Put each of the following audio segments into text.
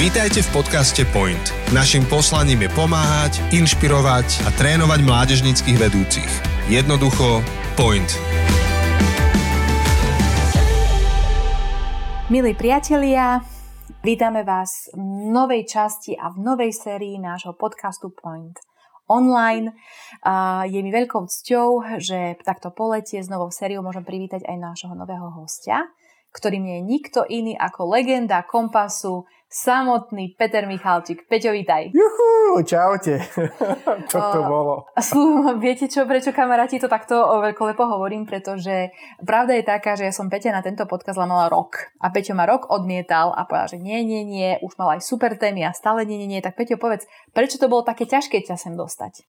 Vítajte v podcaste Point. Naším poslaním je pomáhať, inšpirovať a trénovať mládežnických vedúcich. Jednoducho Point. Milí priatelia, vítame vás v novej časti a v novej sérii nášho podcastu Point online. Je mi veľkou cťou, že takto po lete s novou sériou môžem privítať aj nášho nového hostia, ktorým je nikto iný ako legenda kompasu, samotný Peter Michalčík. Peťo, vítaj. Juhu, čaute. Čo to bolo? Slú, viete čo, prečo kamaráti to takto veľkolepo hovorím? Pretože pravda je taká, že ja som Peťa na tento podcast mala rok. A Peťo ma rok odmietal a povedal, že nie, nie, nie, už mal aj super témy a stále nie, nie, nie. Tak Peťo, povedz, prečo to bolo také ťažké ťa sem dostať?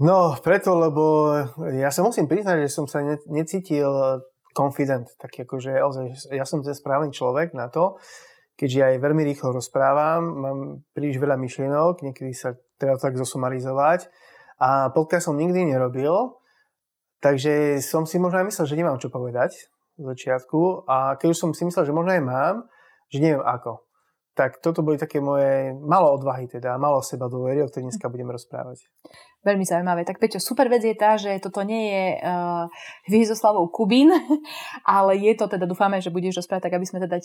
No, preto, lebo ja sa musím priznať, že som sa necítil confident, tak akože ja som ten správny človek na to, keďže aj veľmi rýchlo rozprávam, mám príliš veľa myšlienok, niekedy sa treba tak zosumarizovať a podcast som nikdy nerobil, takže som si možno aj myslel, že nemám čo povedať v začiatku a keď už som si myslel, že možno aj mám, že neviem ako. Tak toto boli také moje malo odvahy teda, malo seba dôvery, o ktorej dneska budeme rozprávať. Veľmi zaujímavé. Tak Peťo, super vec je tá, že toto nie je uh, Hviezdoslavou Kubín, ale je to teda, dúfame, že budeš rozprávať tak, aby sme teda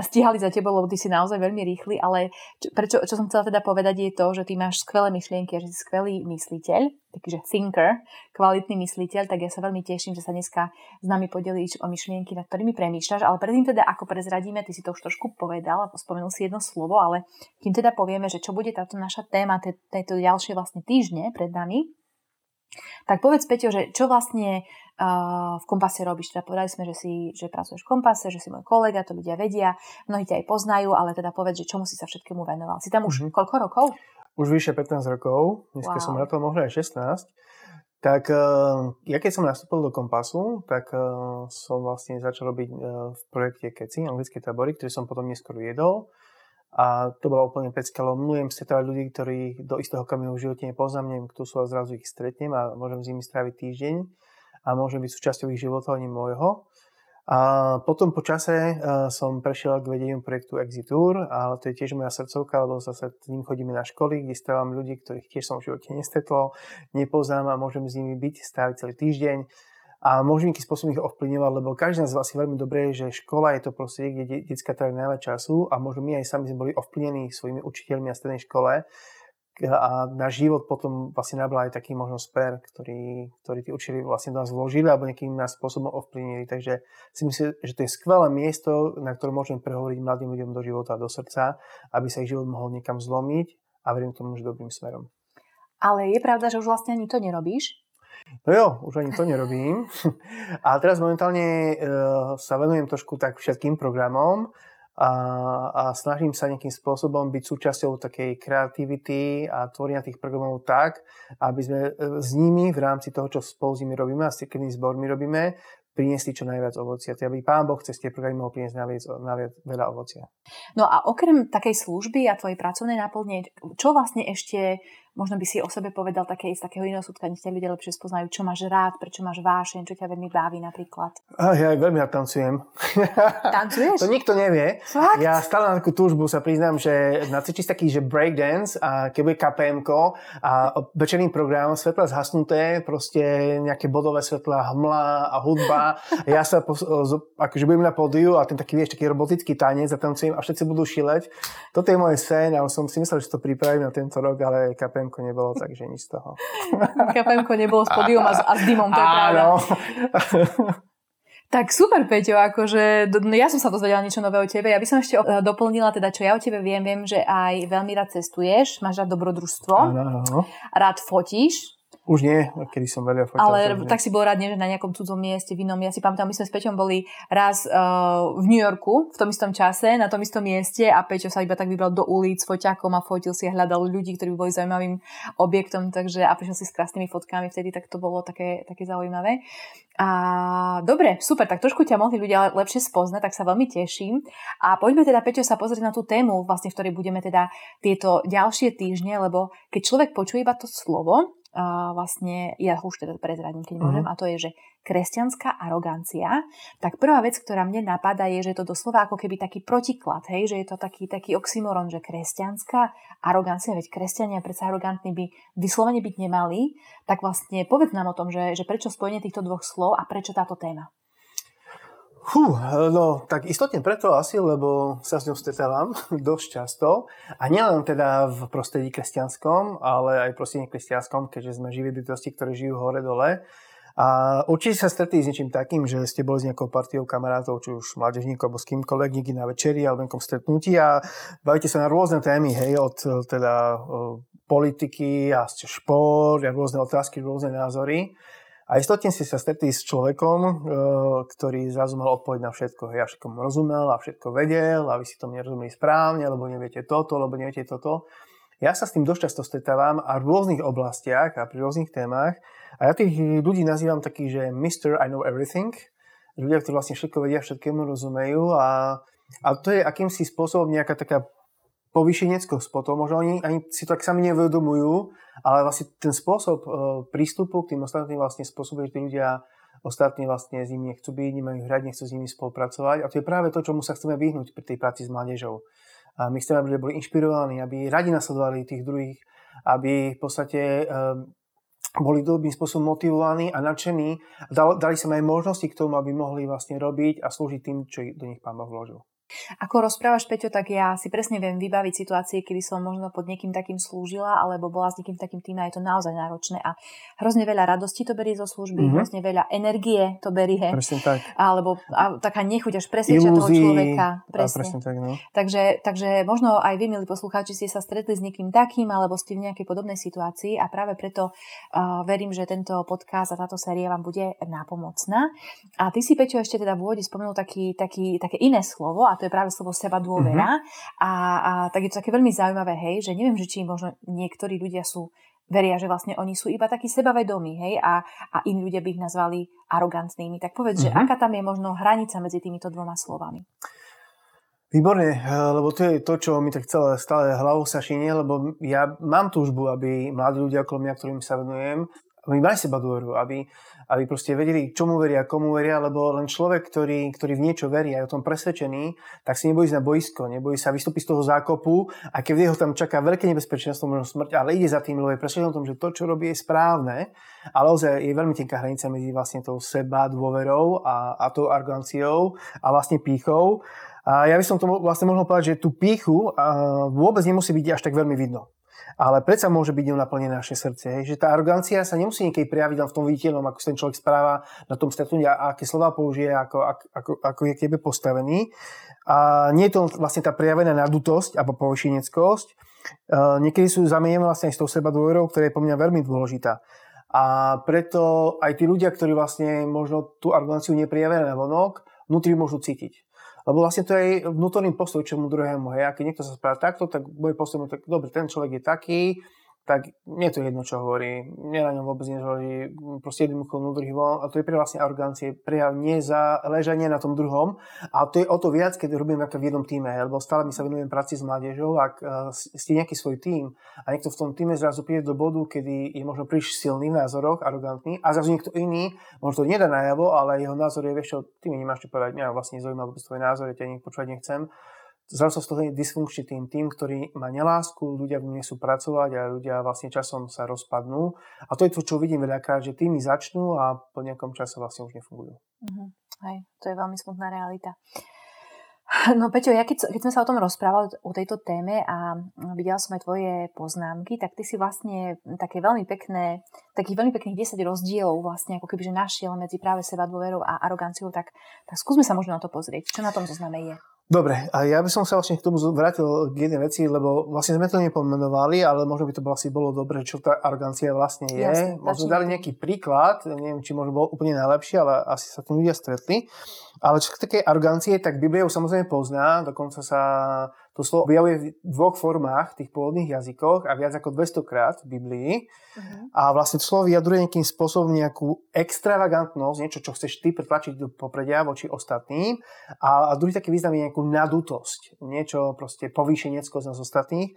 stíhali za tebou, lebo ty si naozaj veľmi rýchly, ale čo, prečo, čo som chcela teda povedať je to, že ty máš skvelé myšlienky a že si skvelý mysliteľ, takže thinker, kvalitný mysliteľ, tak ja sa veľmi teším, že sa dneska s nami podelíš o myšlienky, nad ktorými premýšľaš, ale predtým teda, ako prezradíme, ty si to už trošku povedal a spomenul si jedno slovo, ale kým teda povieme, že čo bude táto naša téma tejto ďalšie vlastne týždne pred nami. Tak povedz, Peťo, že čo vlastne uh, v Kompase robíš? Teda povedali sme, že, si, že pracuješ v Kompase, že si môj kolega, to ľudia vedia, mnohí ťa aj poznajú, ale teda povedz, že čomu si sa všetkému venoval. Si tam už mm-hmm. koľko rokov? Už vyše 15 rokov, dneska wow. som na to možno aj 16. Tak uh, ja keď som nastúpil do Kompasu, tak uh, som vlastne začal robiť uh, v projekte KECI, anglické tabory, ktorý som potom neskôr viedol. A to bola úplne pecka, lebo milujem stretávať ľudí, ktorí do istého kamienu v živote nepoznám, neviem, kto sú a zrazu ich stretnem a môžem s nimi stráviť týždeň a môžem byť súčasťou ich života, ani môjho. A potom po čase uh, som prešiel k vedeniu projektu Exitour a to je tiež moja srdcovka, lebo zase s ním chodíme na školy, kde stávam ľudí, ktorých tiež som v živote nestretol, nepoznám a môžem s nimi byť, stáviť celý týždeň. A môžem nejakým spôsobom ich ovplyvňovať, lebo každý z vás je veľmi dobré, že škola je to prostredie, kde detská trávi najviac času a možno my aj sami sme boli ovplyvnení svojimi učiteľmi a strednej škole a náš život potom vlastne nabral aj taký možno sper, ktorý, ktorý tí učiteľi vlastne do nás vložili alebo nejakým nás spôsobom ovplyvnili. Takže si myslím, že to je skvelé miesto, na ktorom môžeme prehovoriť mladým ľuďom do života a do srdca, aby sa ich život mohol niekam zlomiť a verím tomu, že dobrým smerom. Ale je pravda, že už vlastne ani to nerobíš? No jo, už ani to nerobím. A teraz momentálne uh, sa venujem trošku tak všetkým programom a, a snažím sa nejakým spôsobom byť súčasťou takej kreativity a tvorenia tých programov tak, aby sme e, s nimi v rámci toho, čo spolu s nimi robíme a s cirkevnými zbormi robíme, priniesli čo najviac ovocia. Teda aby Pán Boh cez tie programy mohol priniesť najviac, najviac veľa ovocia. No a okrem takej služby a tvojej pracovnej náplne, čo vlastne ešte možno by si o sebe povedal také z takého iného súdka, nech ťa ľudia lepšie spoznajú, čo máš rád, prečo máš vášeň, čo ťa veľmi baví napríklad. A ja aj veľmi rád tancujem. Tancuješ? to nikto nevie. Fakt? Ja stále na takú túžbu sa priznám, že na cvičíš taký, že breakdance a keď bude kpm a večerný program, svetla zhasnuté, proste nejaké bodové svetla, hmla a hudba. ja sa pos- akože budem na pódiu a ten taký, vieš, taký robotický tanec a tancujem a všetci budú šileť. Toto je môj sen, ale som si myslel, že to pripravím na tento rok, ale KPM KPM nebolo, takže nič z toho. KPM nebolo s podium a, a s dymom, to je pravda. Tak super, Peťo, akože no ja som sa dozvedela niečo nové o tebe. Ja by som ešte doplnila teda, čo ja o tebe viem. Viem, že aj veľmi rád cestuješ, máš rád dobrodružstvo, rád fotíš, už nie, kedy som veľa fotil. Ale tak si bol rád, nie, že na nejakom cudzom mieste, v inom. Ja si pamätám, my sme s Peťom boli raz uh, v New Yorku v tom istom čase, na tom istom mieste a Peťo sa iba tak vybral do ulic foťakom a fotil si a hľadal ľudí, ktorí boli zaujímavým objektom, takže a prišiel si s krásnymi fotkami vtedy, tak to bolo také, také zaujímavé. A dobre, super, tak trošku ťa mohli ľudia lepšie spoznať, tak sa veľmi teším. A poďme teda, Peťo, sa pozrieť na tú tému, vlastne, v ktorej budeme teda tieto ďalšie týždne, lebo keď človek počuje iba to slovo, uh, vlastne, ja už teda prezradím, keď môžem, uh-huh. a to je, že kresťanská arogancia, tak prvá vec, ktorá mne napadá, je, že to doslova ako keby taký protiklad, hej, že je to taký, taký oxymoron, že kresťanská arogancia, veď kresťania predsa arogantní by vyslovene byť nemali, tak vlastne povedz nám o tom, že, že prečo spojenie týchto dvoch slov a prečo táto téma. Fú, no tak istotne preto asi, lebo sa s ňou stretávam dosť často. A nielen teda v prostredí kresťanskom, ale aj v prostredí kresťanskom, keďže sme živí bytosti, ktoré žijú hore-dole. A určite sa stretli s niečím takým, že ste boli s nejakou partiou kamarátov, či už mládežníkov, alebo s kýmkoľvek, niekde na večeri alebo nejakom stretnutí a bavíte sa na rôzne témy, hej, od teda politiky a šport a rôzne otázky, rôzne názory. A istotne ste sa stretli s človekom, e, ktorý zrazu mal odpoveď na všetko. Ja všetko rozumel a všetko vedel a vy si to nerozumeli správne, lebo neviete toto, lebo neviete toto. Ja sa s tým dosť často stretávam a v rôznych oblastiach a pri rôznych témach. A ja tých ľudí nazývam taký, že Mr. I know everything. Ľudia, ktorí vlastne všetko vedia, všetkému rozumejú a, a to je akýmsi spôsobom nejaká taká povýšeneckosť potom. Možno oni ani si to tak sami nevedomujú, ale vlastne ten spôsob e, prístupu k tým ostatným vlastne spôsobuje, že tí ľudia ostatní vlastne s nimi nechcú byť, nemajú hrať, nechcú s nimi spolupracovať. A to je práve to, čomu sa chceme vyhnúť pri tej práci s mládežou. A my chceme, aby boli inšpirovaní, aby radi nasledovali tých druhých, aby v podstate um, boli dobrým spôsobom motivovaní a nadšení a dali sa aj možnosti k tomu, aby mohli vlastne robiť a slúžiť tým, čo do nich Pán Boh vložil. Ako rozprávaš, Peťo, tak ja si presne viem vybaviť situácie, kedy som možno pod niekým takým slúžila, alebo bola s niekým takým tým a je to naozaj náročné. A hrozne veľa radosti to berie zo služby, mm-hmm. hrozne veľa energie to berie. Presne tak. Alebo a, taká nechuť až presvedčať toho človeka. Presne. presne tak, no. takže, takže možno aj vy, milí poslucháči, ste sa stretli s niekým takým, alebo ste v nejakej podobnej situácii a práve preto uh, verím, že tento podcast a táto séria vám bude nápomocná. A ty si, Peťo, ešte teda v úvode spomenul taký, taký, také iné slovo a to je práve slovo seba dôvera. Mm-hmm. A, a tak je to také veľmi zaujímavé, hej, že neviem, že či možno niektorí ľudia sú veria, že vlastne oni sú iba takí sebavedomí, hej, a, a iní ľudia by ich nazvali arogantnými. Tak povedz, mm-hmm. že mhm. aká tam je možno hranica medzi týmito dvoma slovami? Výborne, eh, lebo to je to, čo mi tak celé stále hlavou sa šinie, lebo ja mám túžbu, aby mladí ľudia okolo mňa, ktorým sa venujem, aby mali seba dôveru, aby, aby proste vedeli, čomu veria, komu veria, lebo len človek, ktorý, ktorý v niečo verí a je o tom presvedčený, tak si nebojí ísť na boisko, nebojí sa vystúpiť z toho zákopu a keď ho tam čaká veľké nebezpečenstvo, možno smrť, ale ide za tým, lebo je presvedčený o tom, že to, čo robí, je správne, ale ozaj je veľmi tenká hranica medzi vlastne tou seba dôverou a, a tou arroganciou a vlastne pýchou. A ja by som to vlastne mohol povedať, že tú píchu vôbec nemusí byť až tak veľmi vidno ale predsa môže byť naplnené naše srdce. Hej? Že tá arogancia sa nemusí niekedy prejaviť len v tom viditeľnom, ako sa ten človek správa na tom stretnutí a aké slova použije, ako, ako, ako je k tebe postavený. A nie je to vlastne tá prejavená nadutosť alebo povyšineckosť. Uh, niekedy sú zamienené vlastne aj s tou seba dôverou, ktorá je po mňa veľmi dôležitá. A preto aj tí ľudia, ktorí vlastne možno tú aroganciu neprijavia na vonok, vnútri môžu cítiť. Lebo vlastne to je vnútorný postoj čomu druhému. Hej. A keď niekto sa správa takto, tak bude postoj, tak dobre, ten človek je taký, tak nie je to jedno, čo hovorí. Mne na ňom vôbec nezáleží. Proste jednoducho vnútorný von. A to je pre vlastne arogancie. Prejav ležanie na tom druhom. A to je o to viac, keď robím v jednom týme. Lebo stále mi sa venujem práci s mládežou. Ak uh, ste nejaký svoj tým a niekto v tom týme zrazu príde do bodu, kedy je možno príliš silný v názoroch, arogantný, a zrazu niekto iný, možno to nedá najavo, ale jeho názor je, vieš čo, ty mi nemáš čo povedať, mňa vlastne zaujíma vôbec tvoj názor, ja ťa počúvať nechcem zrazu sa z toho dysfunkčný tým, tým, ktorý má nelásku, ľudia v sú pracovať a ľudia vlastne časom sa rozpadnú. A to je to, čo vidím veľakrát, že týmy začnú a po nejakom čase vlastne už nefungujú. Uh-huh. Hej, to je veľmi smutná realita. No Peťo, ja keď, keď sme sa o tom rozprávali o tejto téme a videla som aj tvoje poznámky, tak ty si vlastne také veľmi pekné, takých veľmi pekných 10 rozdielov vlastne ako keby že našiel medzi práve seba dôverou a aroganciou, tak, tak skúsme sa možno na to pozrieť. Čo na tom zozname je? Dobre, a ja by som sa vlastne k tomu vrátil k jednej veci, lebo vlastne sme to nepomenovali, ale možno by to bolo asi bolo dobre, čo tá arogancia vlastne je. Jasne, možno dali nejaký príklad, neviem, či možno bol úplne najlepší, ale asi sa tým ľudia stretli. Ale čo k takej arogancie, tak Biblia ju samozrejme pozná, dokonca sa to slovo objavuje v dvoch formách, tých pôvodných jazykoch a viac ako 200 krát v Biblii. Uh-huh. A vlastne to slovo vyjadruje nejakým spôsobom nejakú extravagantnosť, niečo, čo chceš ty pretlačiť do popredia voči ostatným. A, a druhý taký význam je nejakú nadutosť, niečo proste povýšeneckosť z ostatných.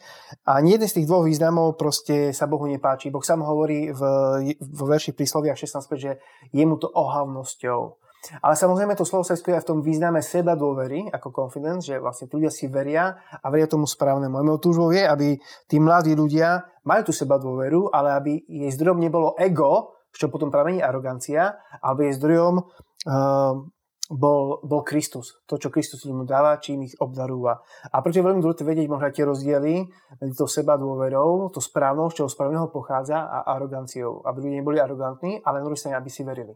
A nie jeden z tých dvoch významov proste sa Bohu nepáči. Boh sám hovorí v, vo verši príslovia 16, že je mu to ohavnosťou. Ale samozrejme to slovo sa skryje v tom význame seba dôvery, ako confidence, že vlastne ľudia si veria a veria tomu správnemu. Mojou túžbou je, aby tí mladí ľudia mali tú seba dôveru, ale aby jej zdrojom nebolo ego, čo potom pramení arogancia, ale jej zdrojom uh, bol, bol Kristus. To, čo Kristus ľuďom dáva, čím ich obdarúva. A preto je veľmi dôležité vedieť možno tie rozdiely medzi to seba dôverou, to správnou, z čoho správneho pochádza a aroganciou. Aby ľudia neboli arogantní, ale na aby si verili.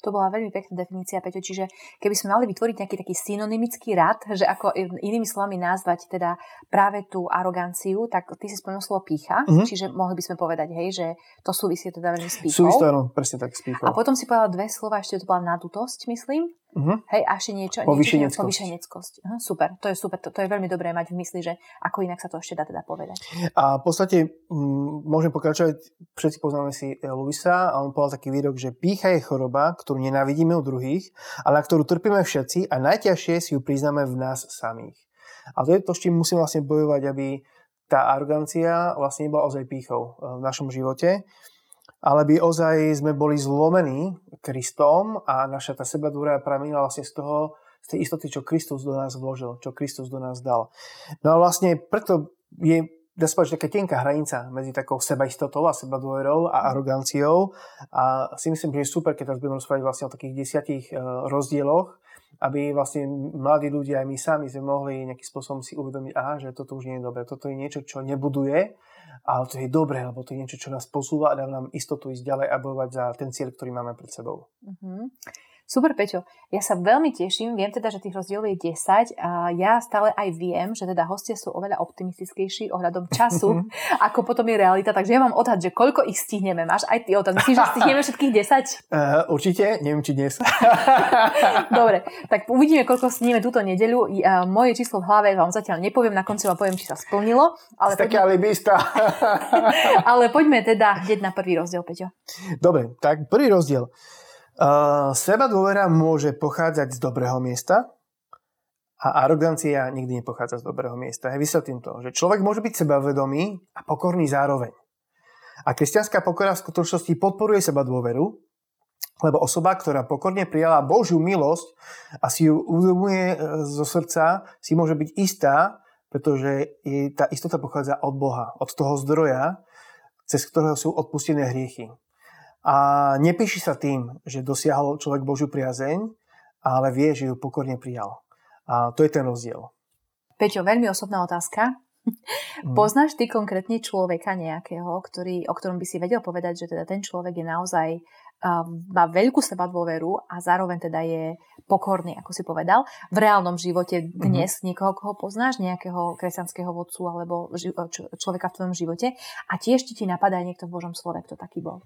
To bola veľmi pekná definícia, Peťo. Čiže keby sme mali vytvoriť nejaký taký synonymický rad, že ako inými slovami nazvať teda práve tú aroganciu, tak ty si spomenul slovo pícha, mm-hmm. čiže mohli by sme povedať, hej, že to súvisí teda veľmi s pýchou. Súvisí to, áno, presne tak s pýchou. A potom si povedal dve slova, ešte to bola nadutosť, myslím. Uh-huh. Hej, a ešte niečo. Povyšeneckosť. Povyšeneckosť. Uh, super, to je super, to, to je veľmi dobré mať v mysli, že ako inak sa to ešte dá teda povedať. A v podstate m, môžem pokračovať, všetci poznáme si Luisa a on povedal taký výrok, že pícha je choroba, ktorú nenávidíme u druhých, ale na ktorú trpíme všetci a najťažšie si ju priznáme v nás samých. A to je to, s čím musíme vlastne bojovať, aby tá arogancia vlastne nebola ozaj pýchou v našom živote ale by ozaj sme boli zlomení Kristom a naša tá seba dôvera pramínala vlastne z toho, z tej istoty, čo Kristus do nás vložil, čo Kristus do nás dal. No a vlastne preto je dá sa povedať, taká tenká hranica medzi takou sebaistotou a seba dôverou a aroganciou a si myslím, že je super, keď teraz budeme rozprávať vlastne o takých desiatich e, rozdieloch, aby vlastne mladí ľudia aj my sami sme mohli nejakým spôsobom si uvedomiť, aha, že toto už nie je dobré, toto je niečo, čo nebuduje, ale to je dobré, lebo to je niečo, čo nás posúva a dá nám istotu ísť ďalej a bojovať za ten cieľ, ktorý máme pred sebou. Uh-huh. Super, Peťo. Ja sa veľmi teším. Viem teda, že tých rozdielov je 10 a ja stále aj viem, že teda hostia sú oveľa optimistickejší ohľadom času, ako potom je realita. Takže ja mám odhad, že koľko ich stihneme. Máš aj ty odhad. Myslíš, že stihneme všetkých 10? Uh, eh, určite, neviem, či dnes. Dobre, tak uvidíme, koľko stihneme túto nedeľu. Uh, moje číslo v hlave vám zatiaľ nepoviem, na konci vám poviem, či sa splnilo. Ale poďme... alibista. ale poďme teda hneď na prvý rozdiel, Peťo. Dobre, tak prvý rozdiel. Uh, seba dôvera môže pochádzať z dobrého miesta a arogancia nikdy nepochádza z dobrého miesta. Hej, vysvetlím to, že človek môže byť sebavedomý a pokorný zároveň. A kresťanská pokora v skutočnosti podporuje seba dôveru, lebo osoba, ktorá pokorne prijala Božiu milosť a si ju uvedomuje e, zo srdca, si môže byť istá, pretože jej tá istota pochádza od Boha, od toho zdroja, cez ktorého sú odpustené hriechy. A nepíši sa tým, že dosiahol človek Božiu priazeň, ale vie, že ju pokorne prijal. A to je ten rozdiel. Peťo, veľmi osobná otázka. Mm. Poznáš ty konkrétne človeka nejakého, ktorý, o ktorom by si vedel povedať, že teda ten človek je naozaj uh, má veľkú seba dôveru a zároveň teda je pokorný, ako si povedal. V reálnom živote dnes mm-hmm. niekoho, koho poznáš, nejakého kresťanského vodcu alebo ži- človeka v tvojom živote a tiež ti, ti napadá niekto v Božom slove, kto taký bol.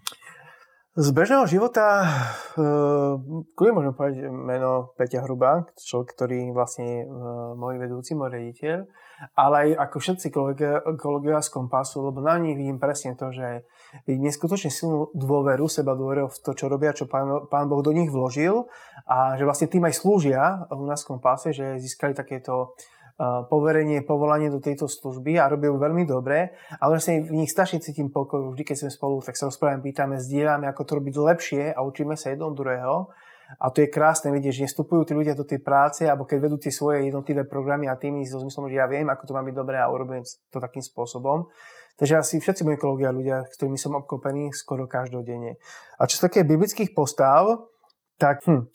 Z bežného života, uh, kľudne môžem povedať meno Peťa Hruba, človek, ktorý vlastne uh, môj vedúci, môj rediteľ, ale aj ako všetci kolegovia, z Kompasu, lebo na nich vidím presne to, že neskutočne silnú dôveru, seba dôveru v to, čo robia, čo pán, pán Boh do nich vložil a že vlastne tým aj slúžia u nás v Kompase, že získali takéto poverenie, povolanie do tejto služby a robia ju veľmi dobre, ale vlastne v nich strašne cítim pokoj. Vždy, keď sme spolu, tak sa rozprávame, pýtame, zdieľame, ako to robiť lepšie a učíme sa jedno druhého. A to je krásne vidieť, že vstupujú tí ľudia do tej práce, alebo keď vedú tie svoje jednotlivé programy a tými so zmyslom, že ja viem, ako to má byť dobré a urobím to takým spôsobom. Takže asi všetci moji kolegovia, ľudia, ktorými som obklopený skoro každodenne. A čo sa také biblických postav, tak hm,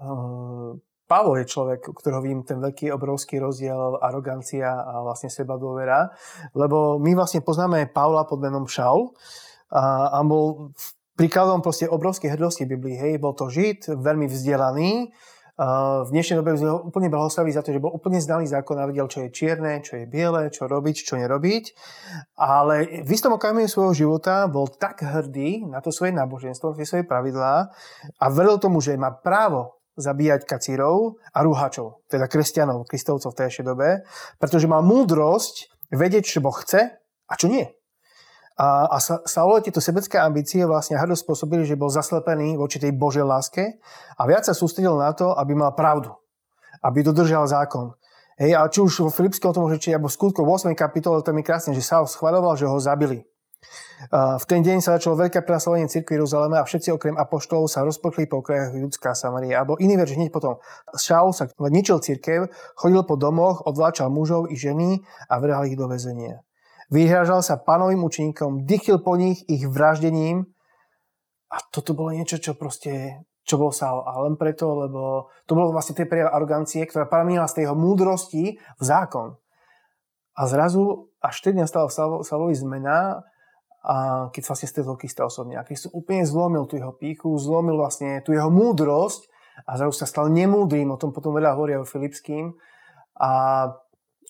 uh, Pavol je človek, u ktorého vidím ten veľký, obrovský rozdiel, arogancia a vlastne seba dôvera, lebo my vlastne poznáme Pavla pod menom Šaul a, a bol príkladom proste obrovskej hrdosti Biblii. Hej, bol to žid, veľmi vzdelaný, v dnešnej dobe ho úplne blahoslaví za to, že bol úplne znalý zákon a vedel, čo je čierne, čo je biele, čo robiť, čo nerobiť. Ale v istom okamihu svojho života bol tak hrdý na to svoje náboženstvo, tie svoje pravidlá a veril tomu, že má právo zabíjať kacírov a rúhačov, teda kresťanov, kristovcov v tej dobe, pretože mal múdrosť vedieť, čo Boh chce a čo nie. A, a Saulo tieto sebecké ambície vlastne hrdo spôsobili, že bol zaslepený voči tej Božej láske a viac sa sústredil na to, aby mal pravdu, aby dodržal zákon. Hej, a či už vo Filipskom to môže či alebo v skutku v 8. kapitole, to mi krásne, že Saul schvaľoval, že ho zabili. V ten deň sa začalo veľké prenasledovanie cirkvi Jeruzaleme a všetci okrem apoštolov sa rozpočli po okrajoch Judská Samaria. Alebo iný verš hneď potom. Šaul sa ničil cirkev, chodil po domoch, odvláčal mužov i ženy a vrhal ich do väzenia. Vyhražal sa panovým učeníkom, dychil po nich ich vraždením a toto bolo niečo, čo proste čo bol Saul. A len preto, lebo to bolo vlastne tie prejav arogancie, ktorá pramínala z tej jeho múdrosti v zákon. A zrazu až vtedy nastala v Saulovi zmena, a keď vlastne stretol Krista osobne. A Kristus úplne zlomil tú jeho píchu, zlomil vlastne tú jeho múdrosť a zrazu sa stal nemúdrým, o tom potom veľa hovoria o Filipským. A,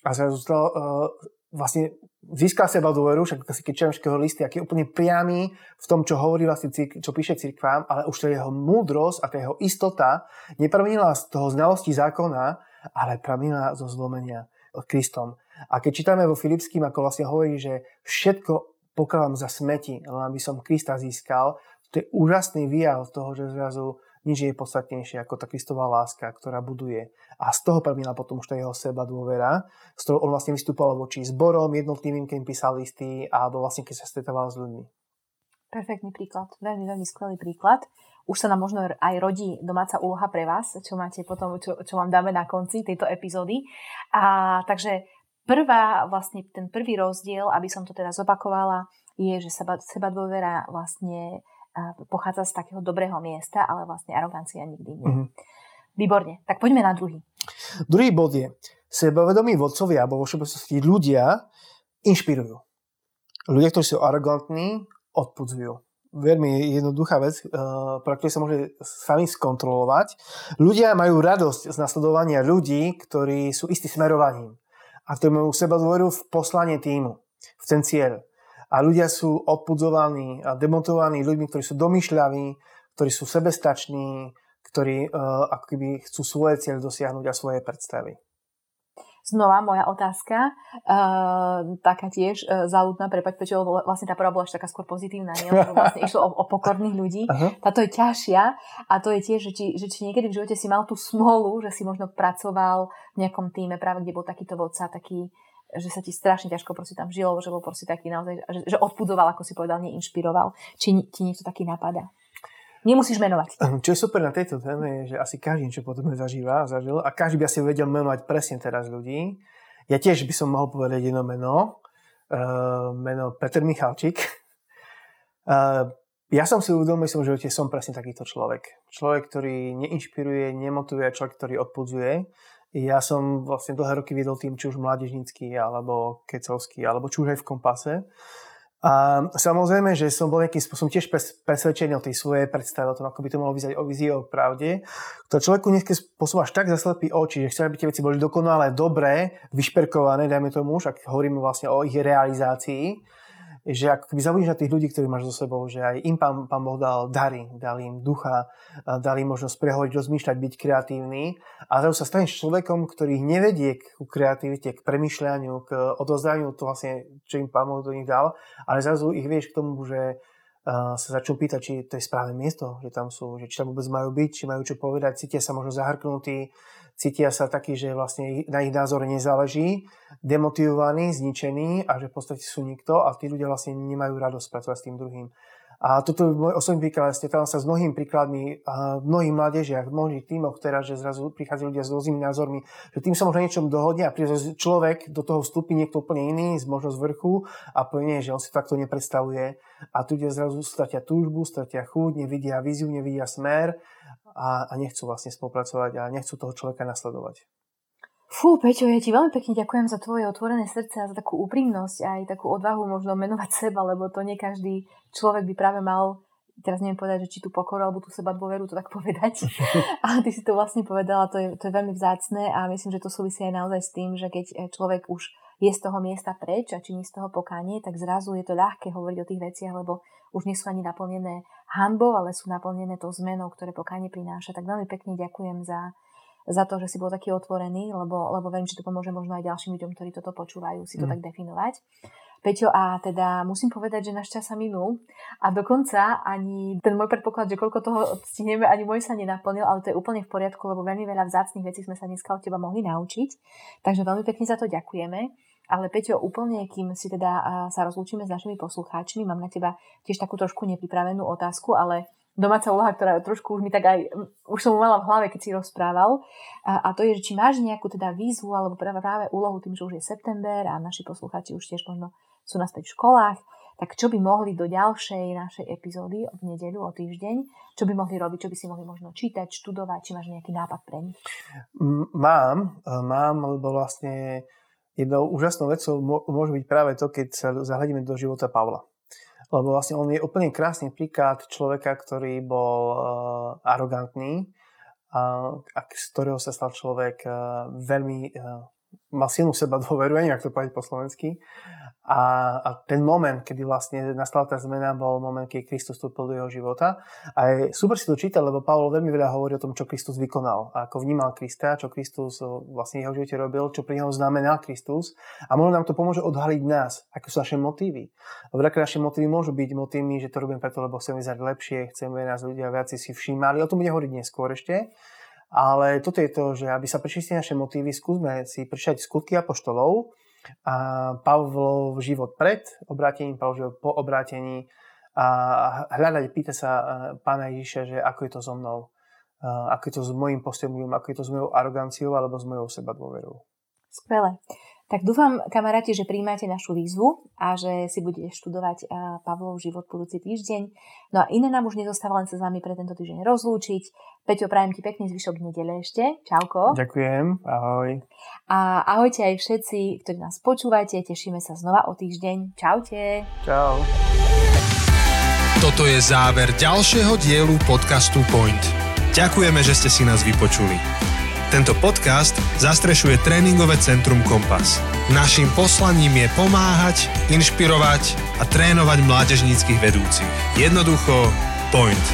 a zrazu stal, uh, vlastne získal seba dôveru, však keď čítam listy, aký je úplne priamy v tom, čo hovorí vlastne, čo píše cirkvám, ale už to jeho múdrosť a tá jeho istota nepramenila z toho znalosti zákona, ale pramenila zo zlomenia Kristom. A keď čítame vo Filipským, ako vlastne hovorí, že všetko pokladám za smeti, len aby som Krista získal. To je úžasný výjav toho, že zrazu nič je podstatnejšie ako tá Kristová láska, ktorá buduje. A z toho pramila potom už tá jeho seba dôvera, s ktorou on vlastne vystúpal voči zborom, jednotlivým, keď písal listy, alebo vlastne keď sa stretával s ľuďmi. Perfektný príklad, veľmi, veľmi skvelý príklad. Už sa nám možno aj rodí domáca úloha pre vás, čo máte potom, čo, čo vám dáme na konci tejto epizódy. A takže prvá, vlastne ten prvý rozdiel, aby som to teda zopakovala, je, že seba, seba dôvera vlastne pochádza z takého dobrého miesta, ale vlastne arogancia nikdy nie. Mm-hmm. Výborne, tak poďme na druhý. Druhý bod je, sebavedomí vodcovia, alebo vo všeobecnosti ľudia inšpirujú. Ľudia, ktorí sú arogantní, odpudzujú. Veľmi jednoduchá vec, eh, pre ktorú sa môže sami skontrolovať. Ľudia majú radosť z nasledovania ľudí, ktorí sú istý smerovaním a ktorí majú seba dôveru v poslanie týmu, v ten cieľ. A ľudia sú odpudzovaní a demontovaní ľuďmi, ktorí sú domýšľaví, ktorí sú sebestační, ktorí uh, ako keby chcú svoje cieľ dosiahnuť a svoje predstavy. Znova moja otázka, uh, taká tiež uh, záľudná, prepať, prečo vlastne tá prvá bola až taká skôr pozitívna, nie? lebo vlastne išlo o, o pokorných ľudí. Uh-huh. Táto je ťažšia a to je tiež, že či, že či niekedy v živote si mal tú smolu, že si možno pracoval v nejakom týme, práve kde bol takýto vodca, taký, že sa ti strašne ťažko proste tam žilo, že bol proste taký naozaj, že, že odpudoval, ako si povedal, neinšpiroval. Či ti niekto taký napadá? Nemusíš menovať. Ehm, čo je super na tejto téme je, že asi každý niečo potom zažíva zažil a každý by asi vedel menovať presne teraz ľudí. Ja tiež by som mohol povedať jedno meno, uh, meno Peter Michalčík. Uh, ja som si uvedomil, že som presne takýto človek. Človek, ktorý neinšpiruje, nemotivuje, človek, ktorý odpudzuje. Ja som vlastne dlhé roky viedol tým, či už mládežnícky, alebo kecovský, alebo či už aj v kompase. A samozrejme, že som bol nejakým spôsobom tiež presvedčený o tej svojej predstave o tom, ako by to mohlo vyzerať o vízii o pravde. To človeku nejakým spôsobom až tak zaslepí oči, že chce, aby tie veci boli dokonale dobré, vyšperkované, dajme tomu, však hovoríme vlastne o ich realizácii že ako keby na tých ľudí, ktorí máš so sebou, že aj im pán, pán Boh dal dary, dal im ducha, dal im možnosť prehovoriť, rozmýšľať, byť kreatívny. A zrazu sa staneš človekom, ktorý nevedie k kreativite, k premyšľaniu, k odozdaniu to vlastne, čo im pán Boh do nich dal, ale zrazu ich vieš k tomu, že sa začnú pýtať, či to je správne miesto, že tam sú, že či tam vôbec majú byť, či majú čo povedať, cítia sa možno zahrknutí, cítia sa takí, že vlastne na ich názore nezáleží, demotivovaní, zničení a že v podstate sú nikto a tí ľudia vlastne nemajú radosť pracovať s tým druhým. A toto je môj osobný príklad. Stretávam sa s mnohými príkladmi v mnohých mládežiach, mnohých tímoch teraz, že zrazu prichádzajú ľudia s rôznymi názormi, že tým sa možno niečom dohodne a príde človek, do toho vstúpi niekto úplne iný, z možno z vrchu a povie, že on si takto nepredstavuje. A tu ľudia zrazu stratia túžbu, stratia chuť, nevidia víziu, nevidia smer a, a nechcú vlastne spolupracovať a nechcú toho človeka nasledovať. Fú, Peťo, ja ti veľmi pekne ďakujem za tvoje otvorené srdce a za takú úprimnosť a aj takú odvahu možno menovať seba, lebo to nie každý človek by práve mal teraz neviem povedať, že či tú pokoru alebo tú seba dôveru to tak povedať, ale ty si to vlastne povedala, to je, to je veľmi vzácne a myslím, že to súvisí aj naozaj s tým, že keď človek už je z toho miesta preč a činí z toho pokánie, tak zrazu je to ľahké hovoriť o tých veciach, lebo už nie sú ani naplnené hanbou, ale sú naplnené tou zmenou, ktoré pokánie prináša. Tak veľmi pekne ďakujem za, za to, že si bol taký otvorený, lebo, lebo verím, že to pomôže možno aj ďalším ľuďom, ktorí toto počúvajú, si to mm. tak definovať. Peťo, a teda musím povedať, že náš čas sa minul a dokonca ani ten môj predpoklad, že koľko toho stihneme, ani môj sa nenaplnil, ale to je úplne v poriadku, lebo veľmi veľa vzácných vecí sme sa dneska od teba mohli naučiť. Takže veľmi pekne za to ďakujeme. Ale Peťo, úplne, kým si teda sa rozlúčime s našimi poslucháčmi, mám na teba tiež takú trošku nepripravenú otázku, ale domáca úloha, ktorá trošku už mi tak aj, už som mala v hlave, keď si rozprával. A, a to je, že či máš nejakú teda výzvu alebo práve, práve úlohu tým, že už je september a naši poslucháči už tiež možno sú naspäť v školách, tak čo by mohli do ďalšej našej epizódy v nedeľu o týždeň, čo by mohli robiť, čo by si mohli možno čítať, študovať, či máš nejaký nápad pre nich? Mám, e, mám, lebo vlastne jednou úžasnou vecou môže byť práve to, keď sa zahľadíme do života Pavla. Lebo vlastne on je úplne krásny príklad človeka, ktorý bol uh, arogantný a, a z ktorého sa stal človek uh, veľmi uh, mal silnú seba dôveru, neviem, ako to povedať po slovensky. A, a ten moment, kedy vlastne nastala tá zmena, bol moment, keď Kristus vstúpil do jeho života. A je super si to čítať, lebo Pavol veľmi veľa hovorí o tom, čo Kristus vykonal. Ako vnímal Krista, čo Kristus vlastne v jeho živote robil, čo pre neho znamená Kristus. A možno nám to pomôže odhaliť nás, aké sú naše motívy. Lebo naše motívy môžu byť motívmi, že to robím preto, lebo chcem vyzerať lepšie, chceme nás ľudia viac si všímali. O tom bude hovoriť neskôr ešte. Ale toto je to, že aby sa prečistili naše motívy, skúsme si prečítať skutky apoštolov a Pavlov život pred obrátením, Pavlov život po obrátení a hľadať, pýta sa e, pána Ježiša, že ako je to so mnou, e, ako je to s mojim postupom, ako je to s mojou aroganciou alebo s mojou seba dôverou. Skvelé. Tak dúfam, kamaráti, že príjmate našu výzvu a že si budete študovať Pavlov život budúci týždeň. No a iné nám už nezostáva len sa s vami pre tento týždeň rozlúčiť. Peťo, prajem ti pekný zvyšok nedele ešte. Čauko. Ďakujem, ahoj. A ahojte aj všetci, ktorí nás počúvate. Tešíme sa znova o týždeň. Čaute. Čau. Toto je záver ďalšieho dielu podcastu Point. Ďakujeme, že ste si nás vypočuli. Tento podcast zastrešuje tréningové centrum Kompas. Naším poslaním je pomáhať, inšpirovať a trénovať mládežníckých vedúcich. Jednoducho, point.